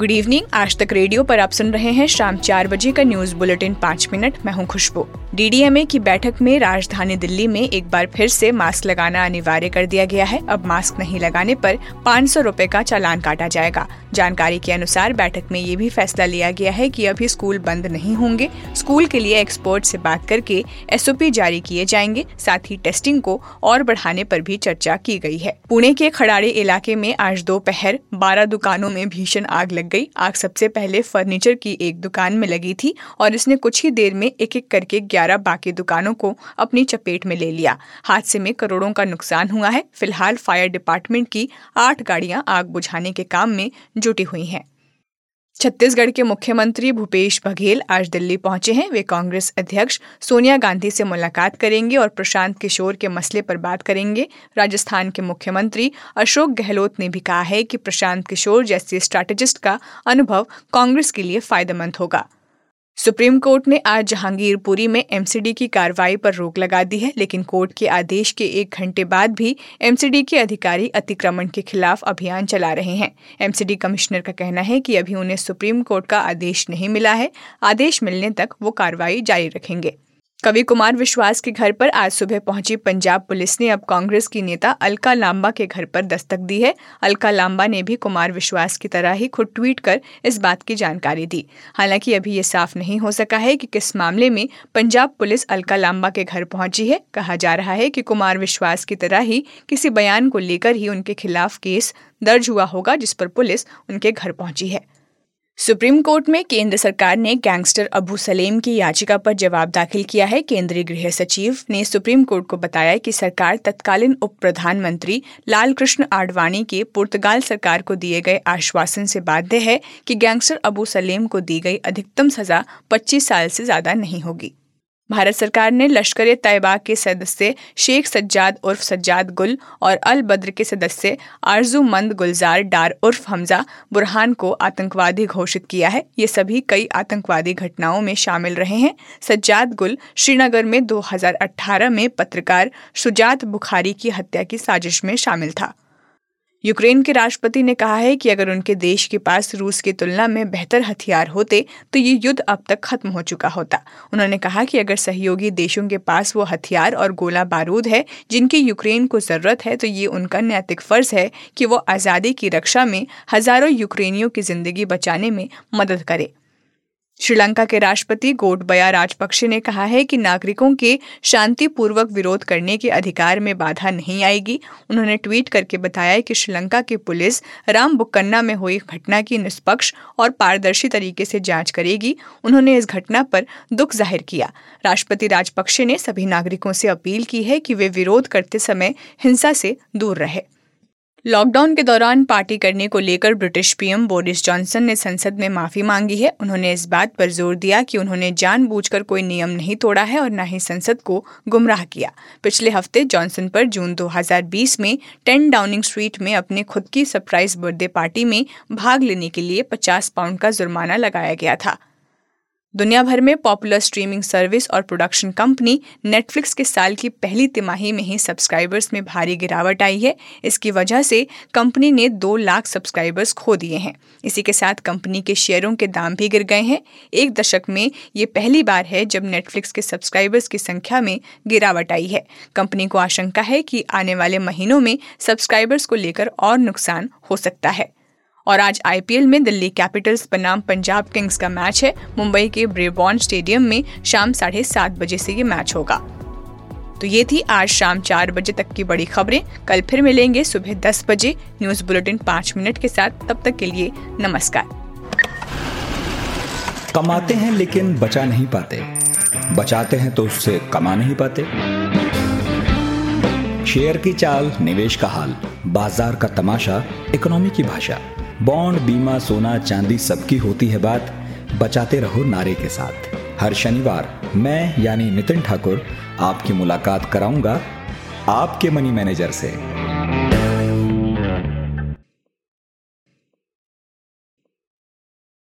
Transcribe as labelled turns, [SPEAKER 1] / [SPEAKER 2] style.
[SPEAKER 1] Good evening आज तक radio पर आप सुन रहे हैं शाम चार बजे का न्यूज़ बुलेटिन पाँच मिनट। मैं हूँ खुशबू। डीडीएमए की बैठक में राजधानी दिल्ली में एक बार फिर से मास्क लगाना अनिवार्य कर दिया गया है। अब मास्क नहीं लगाने पर पाँच सौ रूपए का चालान काटा जाएगा। जानकारी के अनुसार बैठक में ये भी फैसला लिया गया है कि अभी स्कूल बंद नहीं होंगे। स्कूल के लिए एक्सपर्ट से बात करके एसओपी जारी किए जाएँगे। साथ ही टेस्टिंग को और बढ़ाने पर भी चर्चा की गई है। पुणे के खड़ाड़ी इलाके में आज दोपहर बारह दुकानों में भीषण आग लग गई। आग सबसे पहले फर्नीचर की एक दुकान में लगी थी और इसने कुछ ही देर में एक एक करके ग्यारह बाकी दुकानों को अपनी चपेट में ले लिया। हादसे में करोड़ों का नुकसान हुआ है। फ़िलहाल फायर डिपार्टमेंट की आठ गाड़ियाँ आग बुझाने के काम में जुटी हुई हैं। छत्तीसगढ़ के मुख्यमंत्री भूपेश बघेल आज दिल्ली पहुँचे हैं। वे कांग्रेस अध्यक्ष सोनिया गांधी से मुलाकात करेंगे और प्रशांत किशोर के मसले पर बात करेंगे। राजस्थान के मुख्यमंत्री अशोक गहलोत ने भी कहा है कि प्रशांत किशोर जैसे स्ट्रैटेजिस्ट का अनुभव कांग्रेस के लिए फ़ायदेमंद होगा। सुप्रीम कोर्ट ने आज जहांगीरपुरी में एमसीडी की कार्रवाई पर रोक लगा दी है, लेकिन कोर्ट के आदेश के एक घंटे बाद भी एमसीडी के अधिकारी अतिक्रमण के खिलाफ अभियान चला रहे हैं। एमसीडी कमिश्नर का कहना है कि अभी उन्हें सुप्रीम कोर्ट का आदेश नहीं मिला है। आदेश मिलने तक वो कार्रवाई जारी रखेंगे। कवि कुमार विश्वास के घर पर आज सुबह पहुँची पंजाब पुलिस ने अब कांग्रेस की नेता अलका लांबा के घर पर दस्तक दी है। अलका लांबा ने भी कुमार विश्वास की तरह ही खुद ट्वीट कर इस बात की जानकारी दी। हालाँकि अभी ये साफ़ नहीं हो सका है कि किस मामले में पंजाब पुलिस अलका लांबा के घर पहुँची है। कहा जा रहा है कि कुमार विश्वास की तरह ही किसी बयान को लेकर ही उनके खिलाफ केस दर्ज हुआ होगा, जिस पर पुलिस उनके घर पहुँची है। सुप्रीम कोर्ट में केंद्र सरकार ने गैंगस्टर अबू सलेम की याचिका पर जवाब दाखिल किया है। केंद्रीय गृह सचिव ने सुप्रीम कोर्ट को बताया कि सरकार तत्कालीन उप प्रधानमंत्री लाल कृष्ण आडवाणी के पुर्तगाल सरकार को दिए गए आश्वासन से बाध्य है कि गैंगस्टर अबू सलेम को दी गई अधिकतम सजा 25 साल से ज़्यादा नहीं होगी। भारत सरकार ने लश्कर तैयबा के सदस्य शेख सज्जाद उर्फ़ सज्जाद गुल और अल बद्र के सदस्य आरज़ू मंद गुलजार डार उर्फ़ हमजा बुरहान को आतंकवादी घोषित किया है। ये सभी कई आतंकवादी घटनाओं में शामिल रहे हैं। सज्जाद गुल श्रीनगर में 2018 में पत्रकार शुजात बुखारी की हत्या की साजिश में शामिल था। यूक्रेन के राष्ट्रपति ने कहा है कि अगर उनके देश के पास रूस की तुलना में बेहतर हथियार होते तो ये युद्ध अब तक खत्म हो चुका होता। उन्होंने कहा कि अगर सहयोगी देशों के पास वो हथियार और गोला बारूद है, जिनकी यूक्रेन को ज़रूरत है तो ये उनका नैतिक फ़र्ज़ है कि वो आज़ादी की रक्षा में हज़ारों यूक्रेनियों की ज़िंदगी बचाने में मदद करे। श्रीलंका के राष्ट्रपति गोटबया राजपक्षे ने कहा है कि नागरिकों के शांतिपूर्वक विरोध करने के अधिकार में बाधा नहीं आएगी। उन्होंने ट्वीट करके बताया कि श्रीलंका की पुलिस राम बुक्कन्ना में हुई घटना की निष्पक्ष और पारदर्शी तरीके से जाँच करेगी। उन्होंने इस घटना पर दुख ज़ाहिर किया। राष्ट्रपति राजपक्षे ने सभी नागरिकों से अपील की है कि वे विरोध करते समय हिंसा से दूर रहे। लॉकडाउन के दौरान पार्टी करने को लेकर ब्रिटिश पीएम बोरिस जॉनसन ने संसद में माफ़ी मांगी है। उन्होंने इस बात पर ज़ोर दिया कि उन्होंने जानबूझकर कोई नियम नहीं तोड़ा है और न ही संसद को गुमराह किया। पिछले हफ़्ते जॉनसन पर जून 2020 में टेन डाउनिंग स्ट्रीट में अपने खुद की सरप्राइज़ बर्थडे पार्टी में भाग लेने के लिए 50 पाउंड का जुर्माना लगाया गया था। दुनिया भर में पॉपुलर स्ट्रीमिंग सर्विस और प्रोडक्शन कंपनी नेटफ्लिक्स के साल की पहली तिमाही में ही सब्सक्राइबर्स में भारी गिरावट आई है। इसकी वजह से कंपनी ने दो लाख सब्सक्राइबर्स खो दिए हैं। इसी के साथ कंपनी के शेयरों के दाम भी गिर गए हैं। एक दशक में ये पहली बार है जब नेटफ्लिक्स के सब्सक्राइबर्स की संख्या में गिरावट आई है। कंपनी को आशंका है कि आने वाले महीनों में सब्सक्राइबर्स को लेकर और नुकसान हो सकता है। और आज आईपीएल में दिल्ली कैपिटल्स बनाम पंजाब किंग्स का मैच है। मुंबई के ब्रेबॉर्न स्टेडियम में शाम साढ़े सात बजे से ये मैच होगा। तो ये थी आज शाम चार बजे तक की बड़ी खबरें। कल फिर मिलेंगे सुबह दस बजे न्यूज़ बुलेटिन पाँच मिनट के साथ। तब तक के लिए नमस्कार।
[SPEAKER 2] कमाते हैं लेकिन बचा नहीं पाते। बचाते हैं तो उससे कमा नहीं पाते। शेयर की चाल, निवेश का हाल, बाज़ार का तमाशा, इकोनॉमी की भाषा। बॉन्ड, बीमा, सोना, चांदी सबकी होती है बात। बचाते रहो नारे के साथ। हर शनिवार मैं, यानी नितिन ठाकुर, आपकी मुलाकात कराऊँगा आपके मनी मैनेजर से।